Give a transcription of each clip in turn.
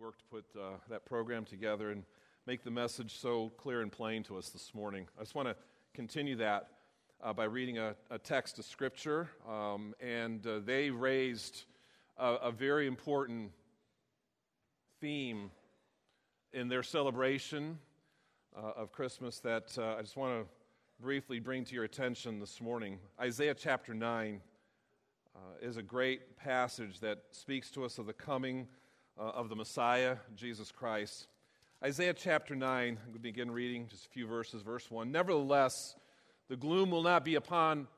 worked to put uh, that program together and make the message so clear and plain to us this morning. I just want to continue that uh, by reading a, a, text of Scripture. Um, and uh, they raised a, a, very important theme in their celebration uh, of Christmas that uh, I just want to briefly bring to your attention this morning. Isaiah chapter 9 uh, is a great passage that speaks to us of the coming uh, of the Messiah, Jesus Christ. Isaiah chapter 9, I'm going to begin reading just a few verses. Verse 1 Nevertheless, the gloom will not be upon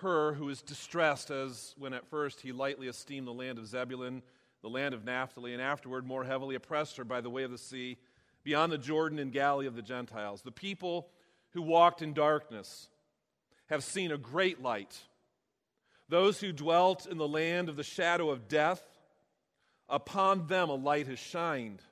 her who is distressed, as when at first he lightly esteemed the land of Zebulun, the land of Naphtali, and afterward more heavily oppressed her by the way of the sea, beyond the Jordan and Galilee of the Gentiles. The people who walked in darkness have seen a great light. Those who dwelt in the land of the shadow of death, upon them a light has shined.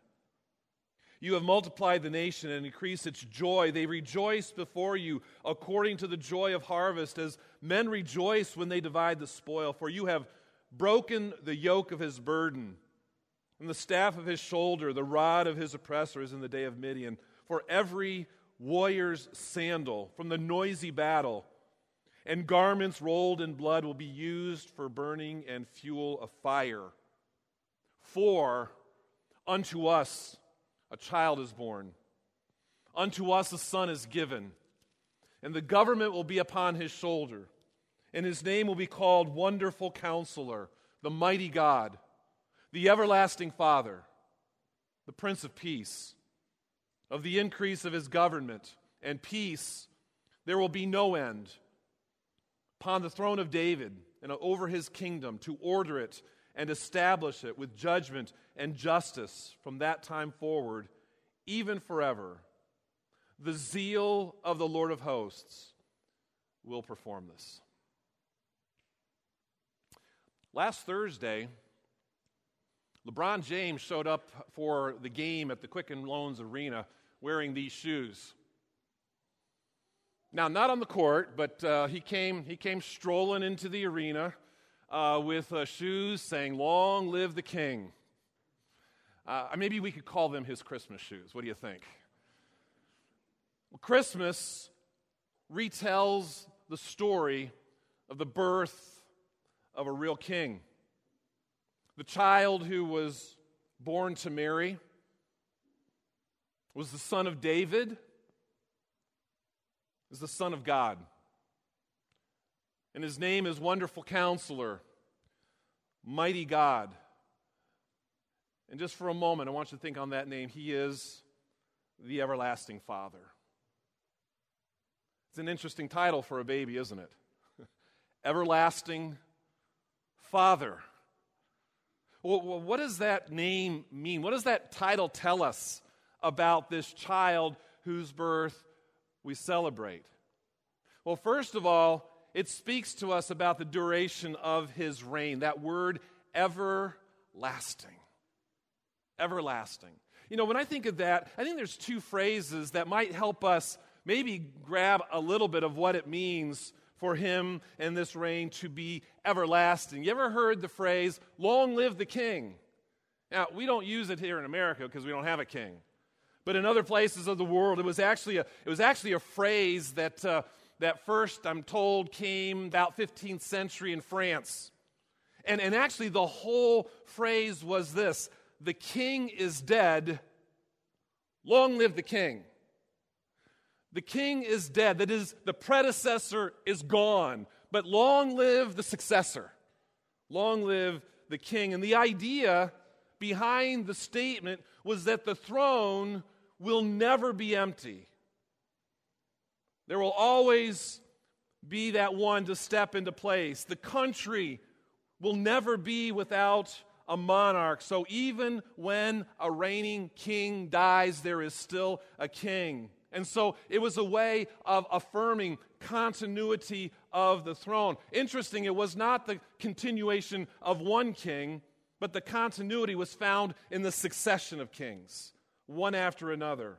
You have multiplied the nation and increased its joy. They rejoice before you according to the joy of harvest, as men rejoice when they divide the spoil. For you have broken the yoke of his burden, and the staff of his shoulder, the rod of his oppressors in the day of Midian. For every warrior's sandal from the noisy battle and garments rolled in blood will be used for burning and fuel of fire. For unto us a child is born, unto us a son is given, and the government will be upon his shoulder, and his name will be called Wonderful Counselor, the Mighty God, the Everlasting Father, the Prince of Peace. Of the increase of his government and peace, there will be no end upon the throne of David and over his kingdom to order it and establish it with judgment and justice from that time forward, even forever. The zeal of the Lord of hosts will perform this. Last Thursday, LeBron James showed up for the game at the Quicken Loans Arena wearing these shoes. Now, not on the court, but uh, he, came, he came strolling into the arena uh, with uh, shoes saying, Long live the king. Uh, maybe we could call them his Christmas shoes. What do you think? Well, Christmas retells the story of the birth of a real king. The child who was born to Mary was the son of David is the Son of God. And his name is Wonderful Counselor, Mighty God. And just for a moment, I want you to think on that name. He is the Everlasting Father. It's an interesting title for a baby, isn't it? Everlasting Father. Well, what does that name mean? What does that title tell us about this child whose birth we celebrate? Well, first of all, it speaks to us about the duration of his reign. That word, everlasting. Everlasting. You know, when I think of that, I think there's two phrases that might help us maybe grab a little bit of what it means for him and this reign to be everlasting. You ever heard the phrase, long live the king? Now, we don't use it here in America because we don't have a king. But in other places of the world, it was actually a, it was actually a phrase that, uh, that first, I'm told, came about 15th century in France. And, and actually, the whole phrase was this The king is dead, long live the king. The king is dead, that is, the predecessor is gone, but long live the successor. Long live the king. And the idea behind the statement was that the throne will never be empty. There will always be that one to step into place. The country will never be without a monarch. So even when a reigning king dies, there is still a king. And so it was a way of affirming continuity of the throne. Interesting, it was not the continuation of one king, but the continuity was found in the succession of kings one after another.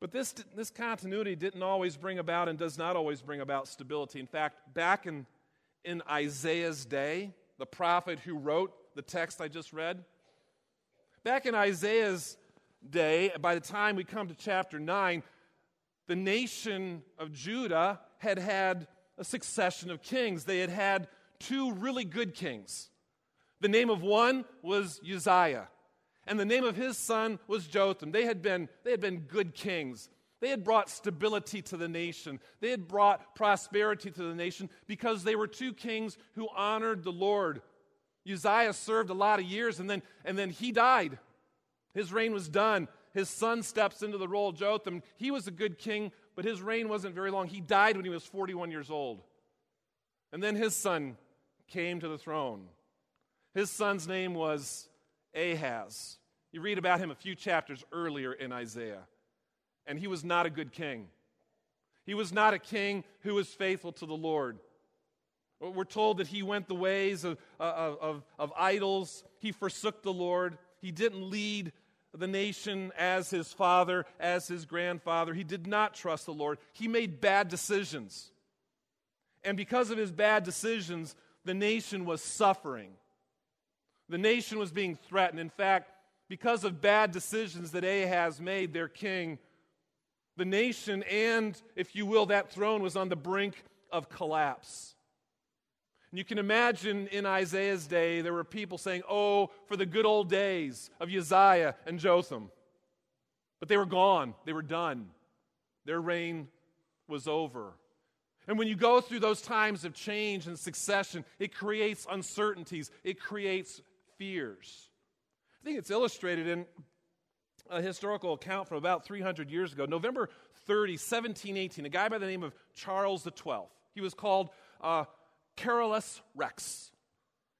But this, this continuity didn't always bring about and does not always bring about stability. In fact, back in, in Isaiah's day, the prophet who wrote the text I just read. Back in Isaiah's day, by the time we come to chapter 9, the nation of Judah had had a succession of kings. They had had two really good kings. The name of one was Uzziah, and the name of his son was Jotham. They had been, they had been good kings. They had brought stability to the nation. They had brought prosperity to the nation because they were two kings who honored the Lord. Uzziah served a lot of years and then, and then he died. His reign was done. His son steps into the role of Jotham. He was a good king, but his reign wasn't very long. He died when he was 41 years old. And then his son came to the throne. His son's name was Ahaz. You read about him a few chapters earlier in Isaiah and he was not a good king. He was not a king who was faithful to the Lord. We're told that he went the ways of, uh, of, of, of idols, he forsook the Lord, he didn't lead the nation as his father, as his grandfather. He did not trust the Lord. He made bad decisions. And because of his bad decisions, the nation was suffering. The nation was being threatened. In fact, because of bad decisions that Ahaz made, their king, the nation and, if you will, that throne was on the brink of collapse. And you can imagine in Isaiah's day, there were people saying, Oh, for the good old days of Uzziah and Jotham. But they were gone, they were done. Their reign was over. And when you go through those times of change and succession, it creates uncertainties, it creates fears. I think it's illustrated in a historical account from about 300 years ago. November 30, 1718, a guy by the name of Charles XII. He was called uh, Carolus Rex.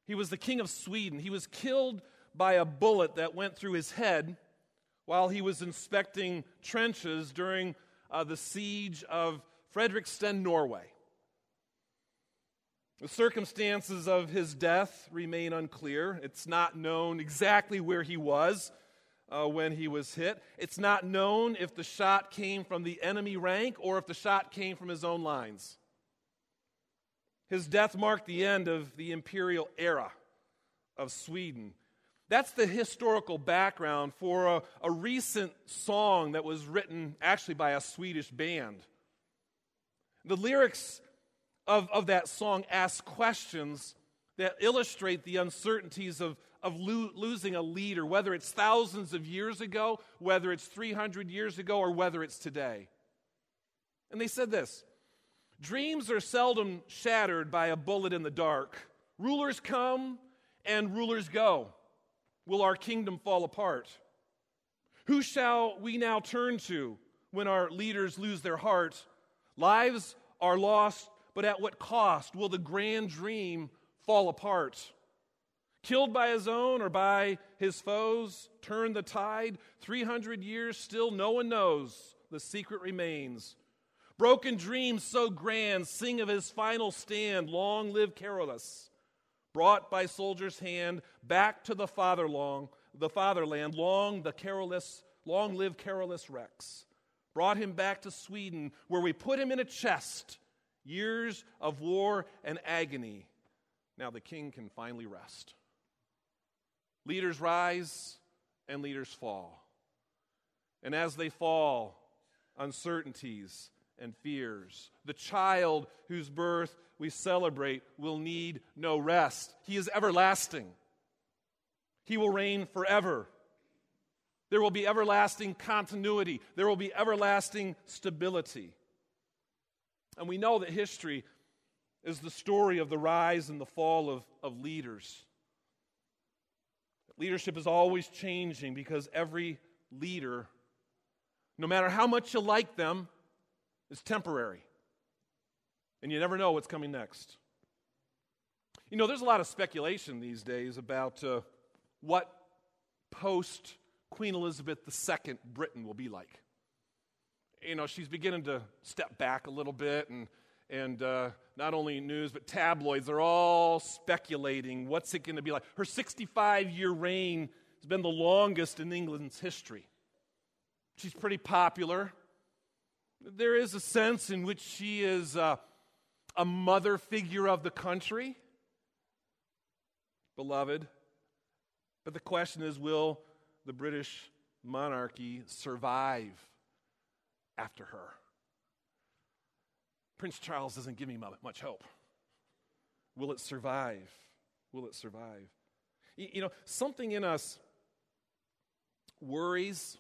He was the king of Sweden. He was killed by a bullet that went through his head while he was inspecting trenches during uh, the siege of Fredrikstad, Norway. The circumstances of his death remain unclear. It's not known exactly where he was uh, when he was hit. It's not known if the shot came from the enemy rank or if the shot came from his own lines. His death marked the end of the imperial era of Sweden. That's the historical background for a, a recent song that was written actually by a Swedish band. The lyrics of, of that song ask questions that illustrate the uncertainties of, of lo- losing a leader, whether it's thousands of years ago, whether it's 300 years ago, or whether it's today. And they said this Dreams are seldom shattered by a bullet in the dark. Rulers come and rulers go. Will our kingdom fall apart? Who shall we now turn to when our leaders lose their heart? Lives are lost, but at what cost will the grand dream fall apart? Killed by his own or by his foes, turn the tide. 300 years still, no one knows. The secret remains. Broken dreams so grand, sing of his final stand. Long live Carolus. Brought by soldier's hand back to the fatherlong, the fatherland. Long the Carolus, long live Carolus Rex. Brought him back to Sweden, where we put him in a chest. Years of war and agony. Now the king can finally rest. Leaders rise and leaders fall. And as they fall, uncertainties and fears. The child whose birth we celebrate will need no rest. He is everlasting, He will reign forever. There will be everlasting continuity, there will be everlasting stability. And we know that history is the story of the rise and the fall of, of leaders. Leadership is always changing because every leader, no matter how much you like them, is temporary. And you never know what's coming next. You know, there's a lot of speculation these days about uh, what post Queen Elizabeth II Britain will be like. You know, she's beginning to step back a little bit, and, and uh, not only news, but tabloids are all speculating what's it going to be like. Her 65 year reign has been the longest in England's history. She's pretty popular. There is a sense in which she is uh, a mother figure of the country. beloved. But the question is will the British monarchy survive after her? Prince Charles doesn't give me much hope. Will it survive? Will it survive? You know, something in us worries,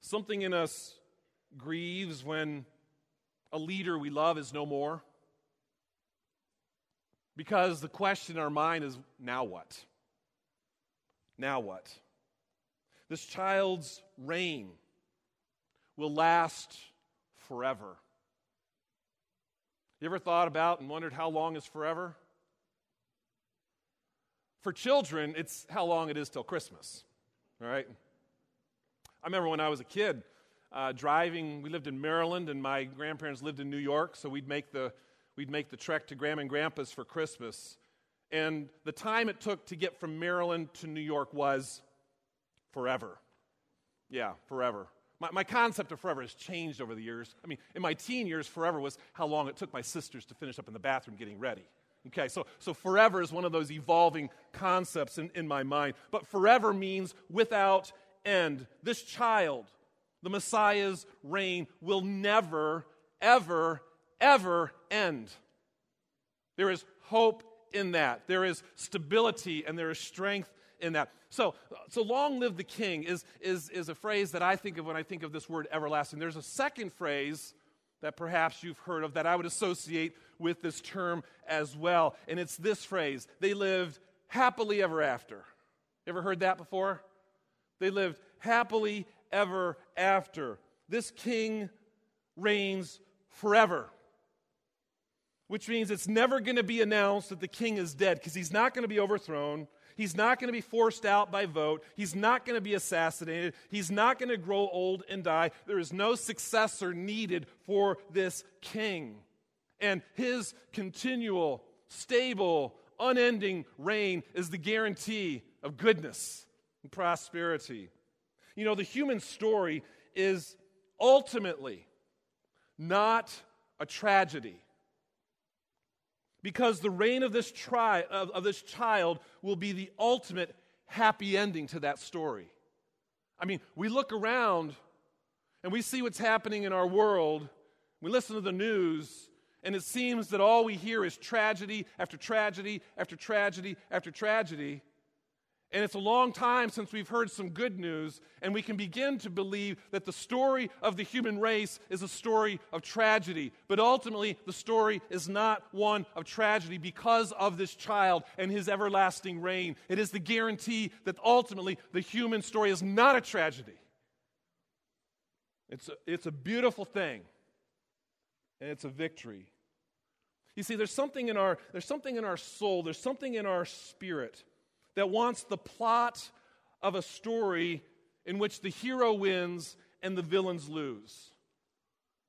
something in us grieves when a leader we love is no more. Because the question in our mind is now what? Now what? This child's reign will last forever. You ever thought about and wondered how long is forever? For children, it's how long it is till Christmas, all right? I remember when I was a kid uh, driving, we lived in Maryland and my grandparents lived in New York, so we'd make the, we'd make the trek to Grandma and Grandpa's for Christmas. And the time it took to get from Maryland to New York was forever. Yeah, forever. My, my concept of forever has changed over the years. I mean, in my teen years, forever was how long it took my sisters to finish up in the bathroom getting ready. Okay, so, so forever is one of those evolving concepts in, in my mind. But forever means without end. This child, the Messiah's reign, will never, ever, ever end. There is hope in that. There is stability and there is strength in that. So, so long live the king is, is, is a phrase that I think of when I think of this word everlasting. There's a second phrase that perhaps you've heard of that I would associate with this term as well. And it's this phrase they lived happily ever after. Ever heard that before? They lived happily ever after. This king reigns forever which means it's never going to be announced that the king is dead because he's not going to be overthrown. He's not going to be forced out by vote. He's not going to be assassinated. He's not going to grow old and die. There is no successor needed for this king. And his continual, stable, unending reign is the guarantee of goodness and prosperity. You know, the human story is ultimately not a tragedy because the reign of this, tri- of, of this child will be the ultimate happy ending to that story. I mean, we look around and we see what's happening in our world, we listen to the news, and it seems that all we hear is tragedy after tragedy after tragedy after tragedy. And it's a long time since we've heard some good news, and we can begin to believe that the story of the human race is a story of tragedy. But ultimately, the story is not one of tragedy because of this child and his everlasting reign. It is the guarantee that ultimately the human story is not a tragedy. It's a, it's a beautiful thing, and it's a victory. You see, there's something in our, there's something in our soul, there's something in our spirit that wants the plot of a story in which the hero wins and the villains lose.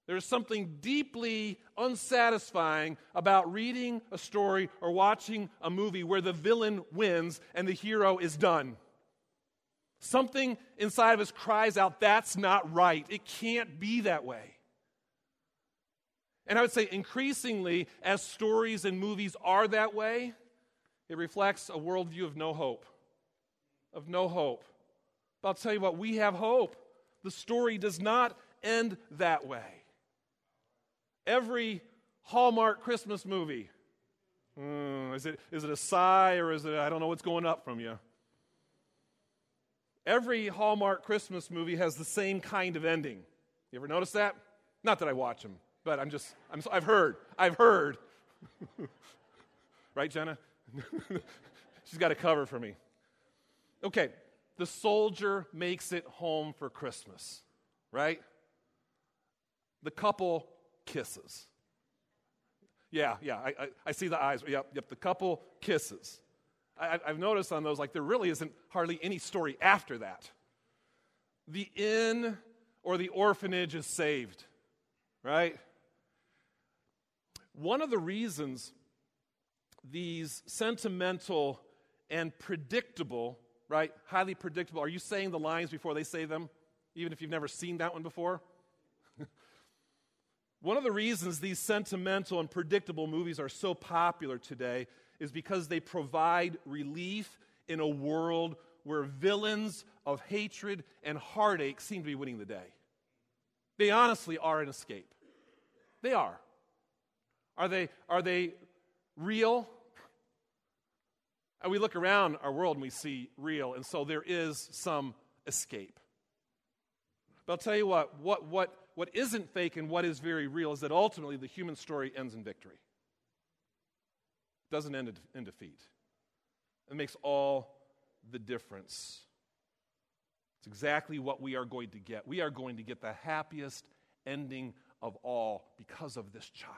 There's something deeply unsatisfying about reading a story or watching a movie where the villain wins and the hero is done. Something inside of us cries out, that's not right. It can't be that way. And I would say, increasingly, as stories and movies are that way, it reflects a worldview of no hope. Of no hope. But I'll tell you what, we have hope. The story does not end that way. Every Hallmark Christmas movie, mm, is, it, is it a sigh or is it, I don't know what's going up from you? Every Hallmark Christmas movie has the same kind of ending. You ever notice that? Not that I watch them, but I'm just, I'm, I've heard. I've heard. right, Jenna? She's got a cover for me. Okay, the soldier makes it home for Christmas, right? The couple kisses. Yeah, yeah, I, I, I see the eyes. Yep, yep, the couple kisses. I, I've noticed on those, like, there really isn't hardly any story after that. The inn or the orphanage is saved, right? One of the reasons these sentimental and predictable, right? Highly predictable. Are you saying the lines before they say them, even if you've never seen that one before? one of the reasons these sentimental and predictable movies are so popular today is because they provide relief in a world where villains of hatred and heartache seem to be winning the day. They honestly are an escape. They are. Are they, are they real? And we look around our world and we see real, and so there is some escape. But I'll tell you what, what, what, what isn't fake and what is very real is that ultimately the human story ends in victory. It doesn't end in defeat. It makes all the difference. It's exactly what we are going to get. We are going to get the happiest ending of all because of this child.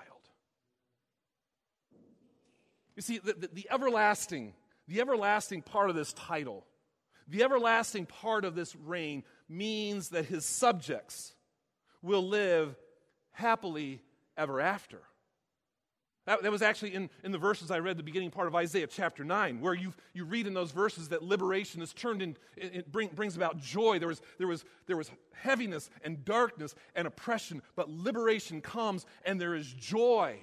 You see, the, the, the everlasting, the everlasting part of this title, the everlasting part of this reign means that his subjects will live happily ever after. That, that, was actually in, in the verses I read, the beginning part of Isaiah chapter 9, where you, you read in those verses that liberation is turned in, it bring, brings about joy. There was, there, was, there was heaviness and darkness and oppression, but liberation comes and there is joy.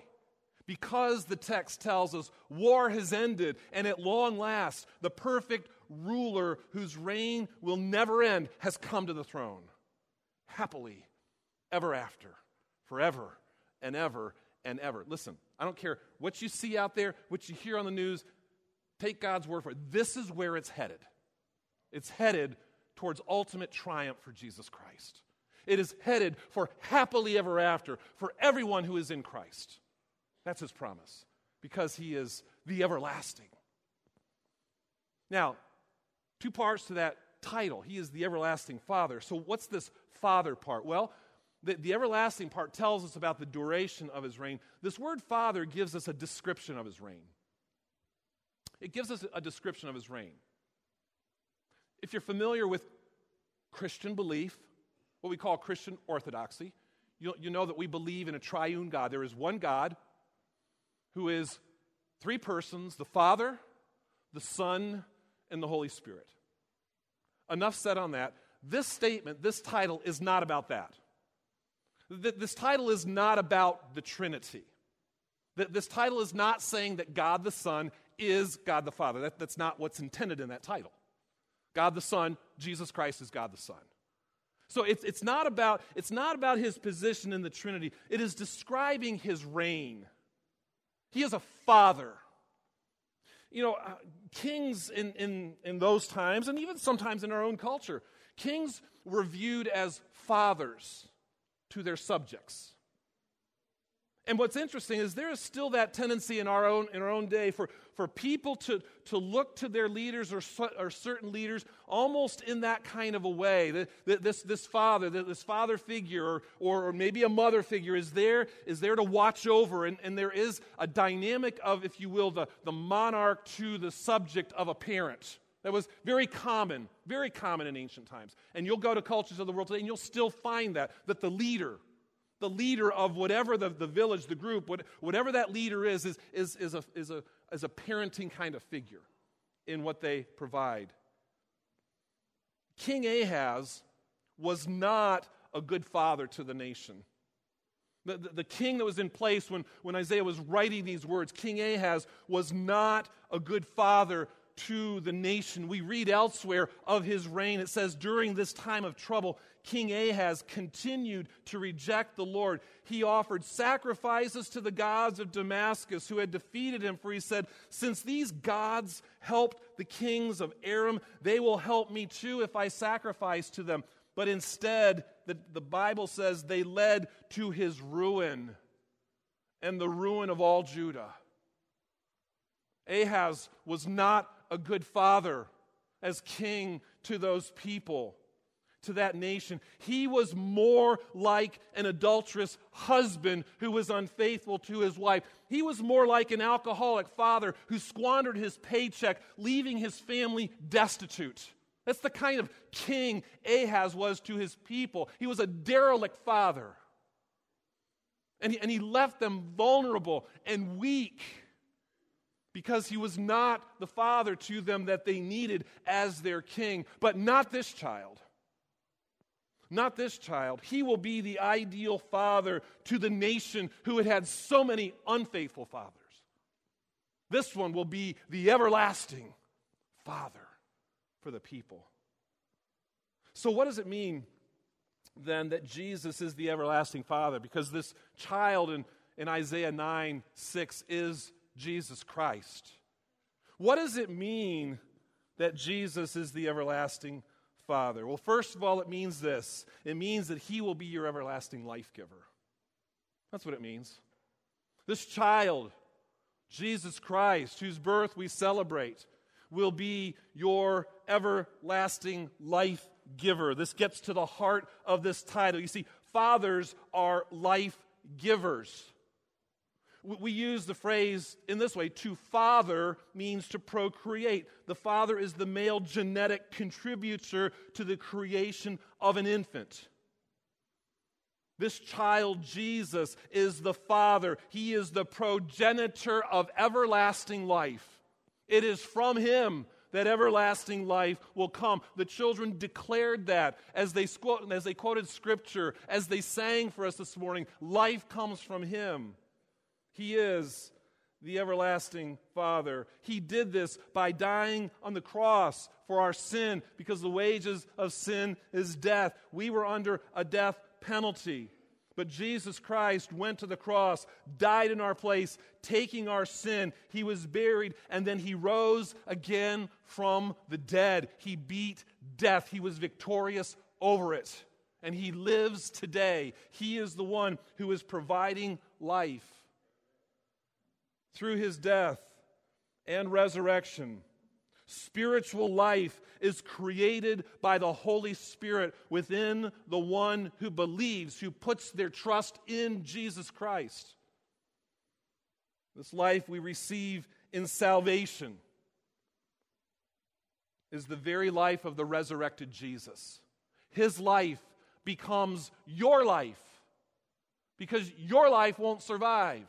Because the text tells us war has ended, and at long last, the perfect ruler whose reign will never end has come to the throne. Happily, ever after, forever and ever and ever. Listen, I don't care what you see out there, what you hear on the news, take God's word for it. This is where it's headed. It's headed towards ultimate triumph for Jesus Christ. It is headed for happily ever after for everyone who is in Christ. That's his promise because he is the everlasting. Now, two parts to that title. He is the everlasting Father. So, what's this Father part? Well, the, the everlasting part tells us about the duration of his reign. This word Father gives us a description of his reign. It gives us a description of his reign. If you're familiar with Christian belief, what we call Christian orthodoxy, you, you know that we believe in a triune God. There is one God who is three persons the Father, the Son, and the Holy Spirit. Enough said on that. This statement, this title, is not about that. This title is not about the Trinity. This title is not saying that God the Son is God the Father. That, that's not what's intended in that title. God the Son, Jesus Christ is God the Son. So it's, it's, not about, it's not about his position in the Trinity, it is describing his reign. He is a father. You know, uh, kings in, in, in those times, and even sometimes in our own culture, kings were viewed as fathers to their subjects. And what's interesting is there is still that tendency in our own, in our own day for, for people to, to look to their leaders or, or certain leaders almost in that kind of a way. That, this, this father, this father figure, or, or, maybe a mother figure is there, is there to watch over. And, and there is a dynamic of, if you will, the, the monarch to the subject of a parent. That was very common, very common in ancient times. And you'll go to cultures of the world today and you'll still find that, that the leader, the leader of whatever the, the village, the group, what, whatever that leader is, is, is, is, a, is, a, is a parenting kind of figure in what they provide. King Ahaz was not a good father to the nation. The, the, the, king that was in place when, when Isaiah was writing these words, King Ahaz, was not a good father to the nation. We read elsewhere of his reign. It says, During this time of trouble, King Ahaz continued to reject the Lord. He offered sacrifices to the gods of Damascus who had defeated him, for he said, Since these gods helped the kings of Aram, they will help me too if I sacrifice to them. But instead, the, the Bible says they led to his ruin and the ruin of all Judah. Ahaz was not a good father as king to those people, to that nation. He was more like an adulterous husband who was unfaithful to his wife. He was more like an alcoholic father who squandered his paycheck, leaving his family destitute. That's the kind of king Ahaz was to his people. He was a derelict father. And he, and he left them vulnerable and weak because he was not the father to them that they needed as their king. But not this child. Not this child. He will be the ideal father to the nation who had had so many unfaithful fathers. This one will be the everlasting Father for the people. So, what does it mean then that Jesus is the everlasting Father? Because this child in, in Isaiah 9 6 is Jesus Christ. What does it mean that Jesus is the everlasting Father? Well, first of all, it means this it means that He will be your everlasting life giver. That's what it means. This child, Jesus Christ, whose birth we celebrate, will be your everlasting life giver. This gets to the heart of this title. You see, fathers are life givers. We use the phrase in this way to father means to procreate. The father is the male genetic contributor to the creation of an infant. This child, Jesus, is the father. He is the progenitor of everlasting life. It is from him that everlasting life will come. The children declared that as they, as they quoted scripture, as they sang for us this morning. Life comes from him. He is the everlasting Father. He did this by dying on the cross for our sin because the wages of sin is death. We were under a death penalty. But Jesus Christ went to the cross, died in our place, taking our sin. He was buried, and then he rose again from the dead. He beat death, he was victorious over it. And he lives today. He is the one who is providing life. Through his death and resurrection, Spiritual life is created by the Holy Spirit within the one who believes, who puts their trust in Jesus Christ. This life we receive in salvation is the very life of the resurrected Jesus. His life becomes your life because your life won't survive.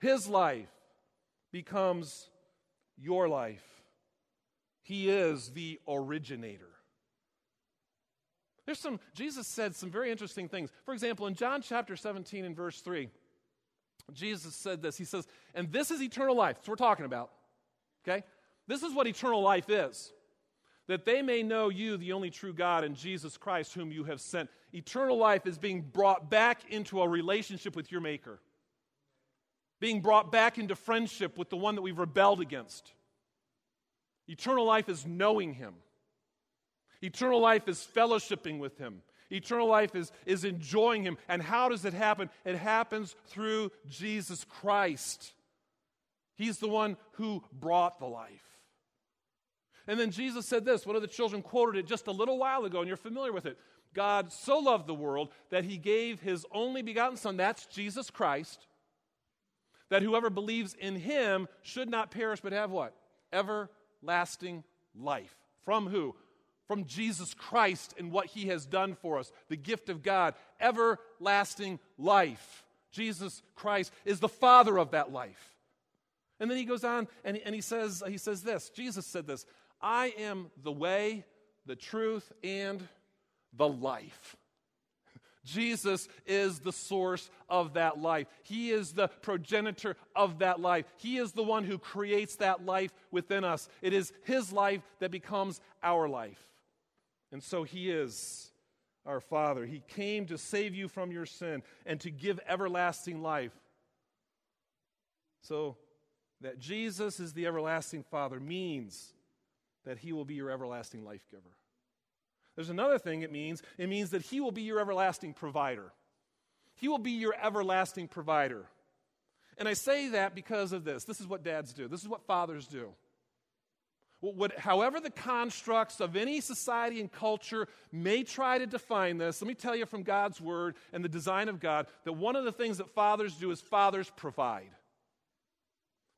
His life becomes your life. He is the originator. There's some, Jesus said some very interesting things. For example, in John chapter 17 and verse 3, Jesus said this. He says, and this is eternal life. That's what we're talking about. Okay? This is what eternal life is. That they may know you, the only true God, and Jesus Christ, whom you have sent. Eternal life is being brought back into a relationship with your Maker, being brought back into friendship with the one that we've rebelled against. Eternal life is knowing Him. Eternal life is fellowshipping with Him. Eternal life is, is enjoying Him. And how does it happen? It happens through Jesus Christ. He's the one who brought the life. And then Jesus said this. One of the children quoted it just a little while ago, and you're familiar with it. God so loved the world that he gave his only begotten Son, that's Jesus Christ, that whoever believes in him should not perish but have what? Everlasting life. From who? From Jesus Christ and what he has done for us, the gift of God, everlasting life. Jesus Christ is the Father of that life. And then he goes on and, and he, says, he says this Jesus said this I am the way, the truth, and the life. Jesus is the source of that life. He is the progenitor of that life. He is the one who creates that life within us. It is His life that becomes our life. And so He is our Father. He came to save you from your sin and to give everlasting life. So, that Jesus is the everlasting Father means that He will be your everlasting life giver. There's another thing it means it means that He will be your everlasting provider. He will be your everlasting provider. And I say that because of this. This is what dads do, this is what fathers do. What, however, the constructs of any society and culture may try to define this, let me tell you from God's word and the design of God that one of the things that fathers do is fathers provide.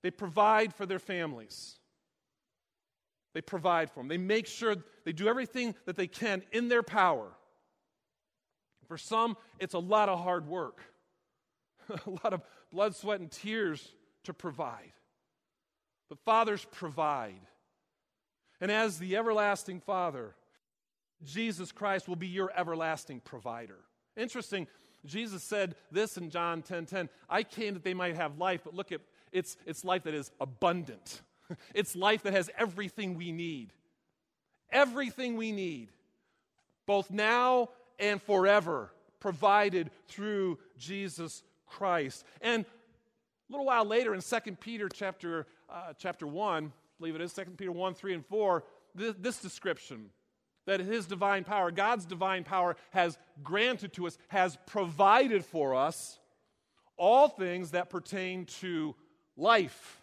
They provide for their families. They provide for them. They make sure they do everything that they can in their power. For some, it's a lot of hard work, a lot of blood, sweat, and tears to provide. But fathers provide. And as the everlasting Father, Jesus Christ will be your everlasting provider. Interesting, Jesus said this in John 10 10. I came that they might have life, but look at It's, it's life that is abundant. It's life that has everything we need. Everything we need, both now and forever, provided through Jesus Christ. And a little while later in 2 Peter chapter, uh, chapter 1, I believe it is 2 Peter 1, 3, and 4, this, this description that his divine power, God's divine power, has granted to us, has provided for us all things that pertain to life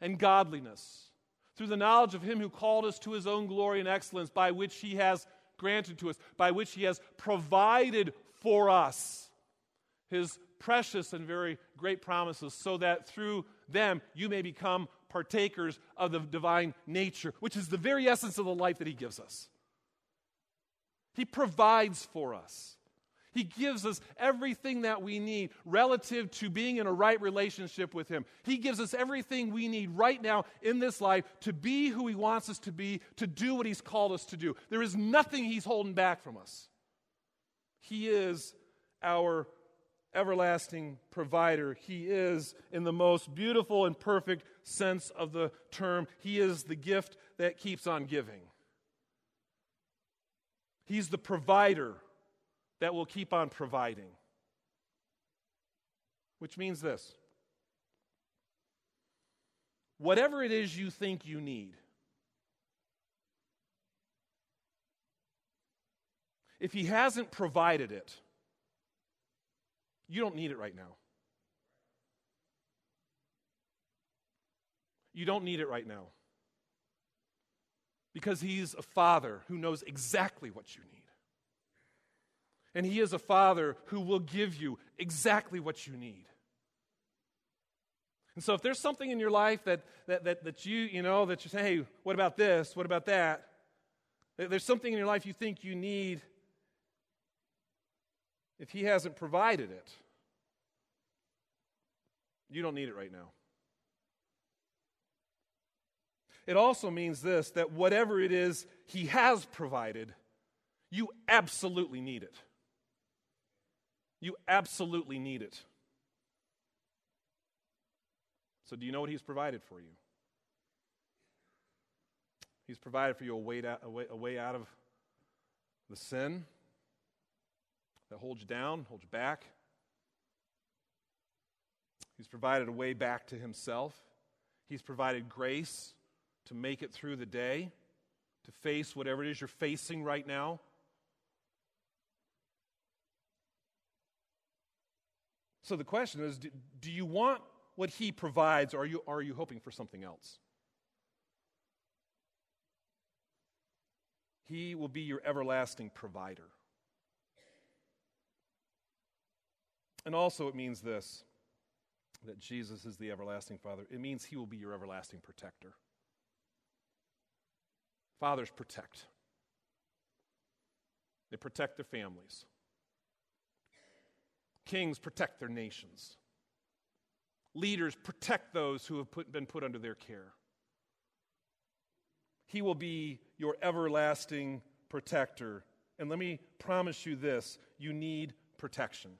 and godliness through the knowledge of him who called us to his own glory and excellence, by which he has granted to us, by which he has provided for us his precious and very great promises, so that through them you may become partakers of the divine nature, which is the very essence of the life that He gives us. He provides for us. He gives us everything that we need relative to being in a right relationship with Him. He gives us everything we need right now in this life to be who He wants us to be, to do what He's called us to do. There is nothing He's holding back from us. He is our everlasting provider. He is, in the most beautiful and perfect sense of the term, He is the gift that keeps on giving. He's the provider that will keep on providing. Which means this whatever it is you think you need, if He hasn't provided it, you don't need it right now. You don't need it right now. Because He's a Father who knows exactly what you need. And He is a Father who will give you exactly what you need. And so if there's something in your life that, that, that, that you, you know, that you say, hey, what about this? What about that? There's something in your life you think you need if He hasn't provided it, you don't need it right now. It also means this that whatever it is He has provided, you absolutely need it. You absolutely need it. So, do you know what He's provided for you? He's provided for you a way out, a way, a way out of the sin that holds you down, holds you back. He's provided a way back to Himself. He's provided grace to make it through the day, to face whatever it is you're facing right now. So the question is do, do you want what He provides, or are you, are you hoping for something else? He will be your everlasting provider. And also, it means this that Jesus is the everlasting Father. It means He will be your everlasting protector. Fathers protect, they protect their families. Kings protect their nations. Leaders protect those who have put, been put under their care. He will be your everlasting protector. And let me promise you this you need protection.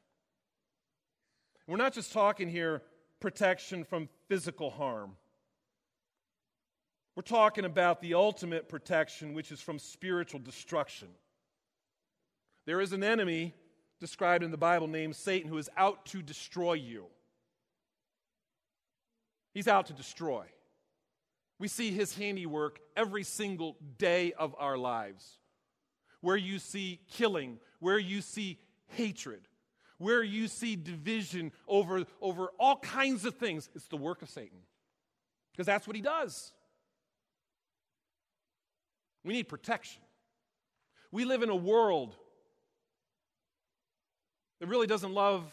We're not just talking here protection from physical harm. We're talking about the ultimate protection, which is from spiritual destruction. There is an enemy described in the Bible named Satan who is out to destroy you. He's out to destroy. We see his handiwork every single day of our lives. Where you see killing, where you see hatred, where you see division over, over all kinds of things, it's the work of Satan. Because that's what he does. We need protection. We live in a world that really doesn't love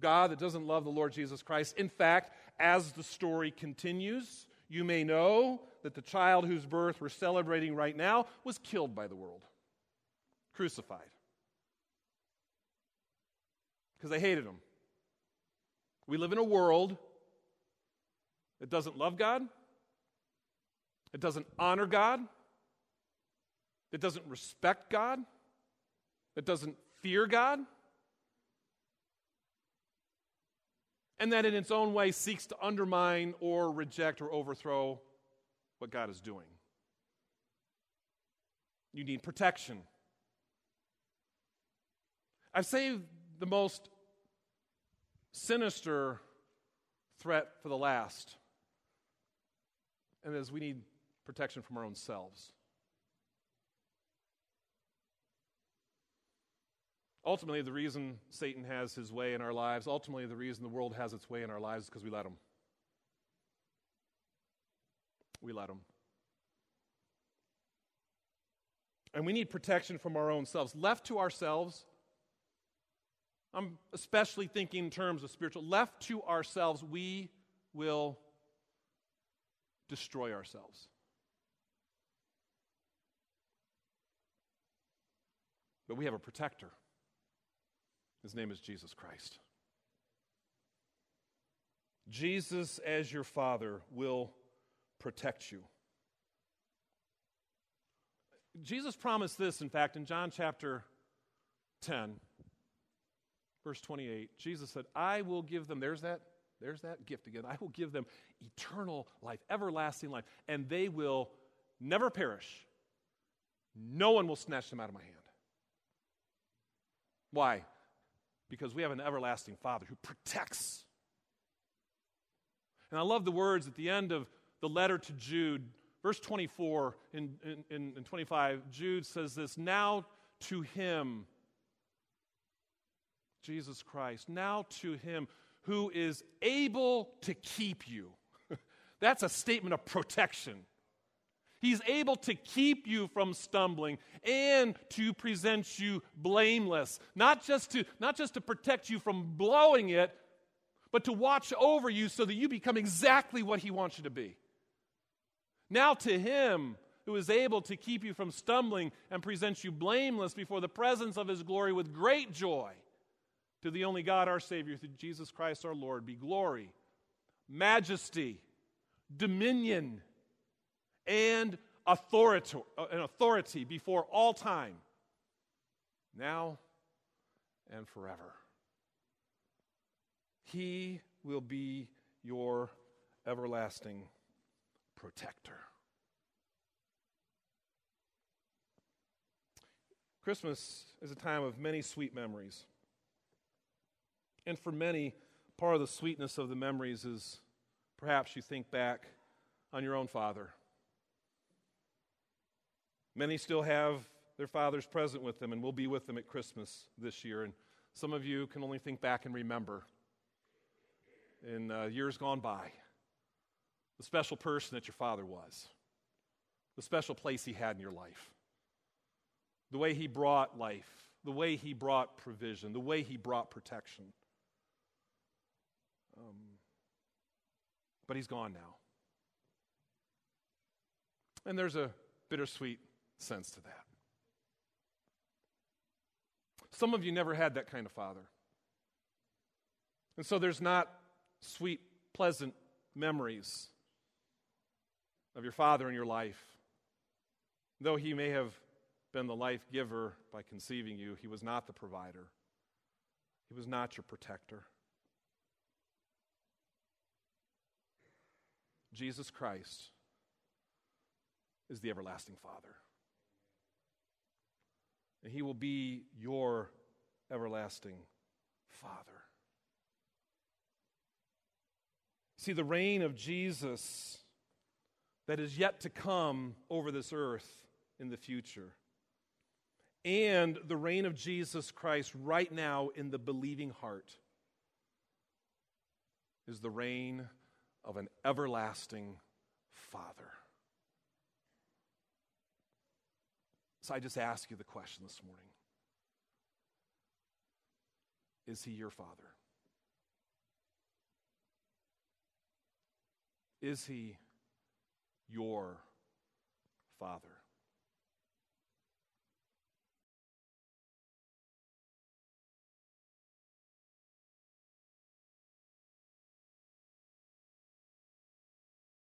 God, that doesn't love the Lord Jesus Christ. In fact, as the story continues, you may know that the child whose birth we're celebrating right now was killed by the world, crucified because they hated him. We live in a world that doesn't love God, it doesn't honor God, it doesn't respect God, it doesn't fear God. And that in its own way seeks to undermine or reject or overthrow what God is doing. You need protection. I've saved the most sinister threat for the last, and as we need protection from our own selves. Ultimately, the reason Satan has his way in our lives, ultimately, the reason the world has its way in our lives is because we let him. We let him. And we need protection from our own selves. Left to ourselves, I'm especially thinking in terms of spiritual, left to ourselves, we will destroy ourselves. But we have a protector. His name is Jesus Christ. Jesus, as your Father, will protect you. Jesus promised this, in fact, in John chapter 10, verse 28. Jesus said, I will give them, there's that, there's that gift again. I will give them eternal life, everlasting life, and they will never perish. No one will snatch them out of my hand. Why? Because we have an everlasting Father who protects. And I love the words at the end of the letter to Jude, verse 24 in, in, in 25. Jude says this Now to him, Jesus Christ, now to him who is able to keep you. That's a statement of protection. He's able to keep you from stumbling and to present you blameless. Not just to, not just to protect you from blowing it, but to watch over you so that you become exactly what He wants you to be. Now, to Him who is able to keep you from stumbling and present you blameless before the presence of His glory with great joy, to the only God, our Savior, through Jesus Christ our Lord, be glory, majesty, dominion and authority, uh, an authority before all time, now and forever. He will be your everlasting protector. Christmas is a time of many sweet memories. And for many, part of the sweetness of the memories is perhaps you think back on your own father Many still have their fathers present with them and will be with them at Christmas this year. And some of you can only think back and remember in uh, years gone by the special person that your father was, the special place he had in your life, the way he brought life, the way he brought provision, the way he brought protection. Um, but he's gone now. And there's a bittersweet sense to that. Some of you never had that kind of father. And so there's not sweet, pleasant memories of your father in your life. Though he may have been the life giver by conceiving you, he was not the provider, he was not your protector. Jesus Christ is the everlasting Father and he will be your everlasting Father. See, the reign of Jesus that is yet to come over this earth in the future, and the reign of Jesus Christ right now in the believing heart is the reign of an everlasting Father. So I just ask you the question this morning Is he your father? Is he your father?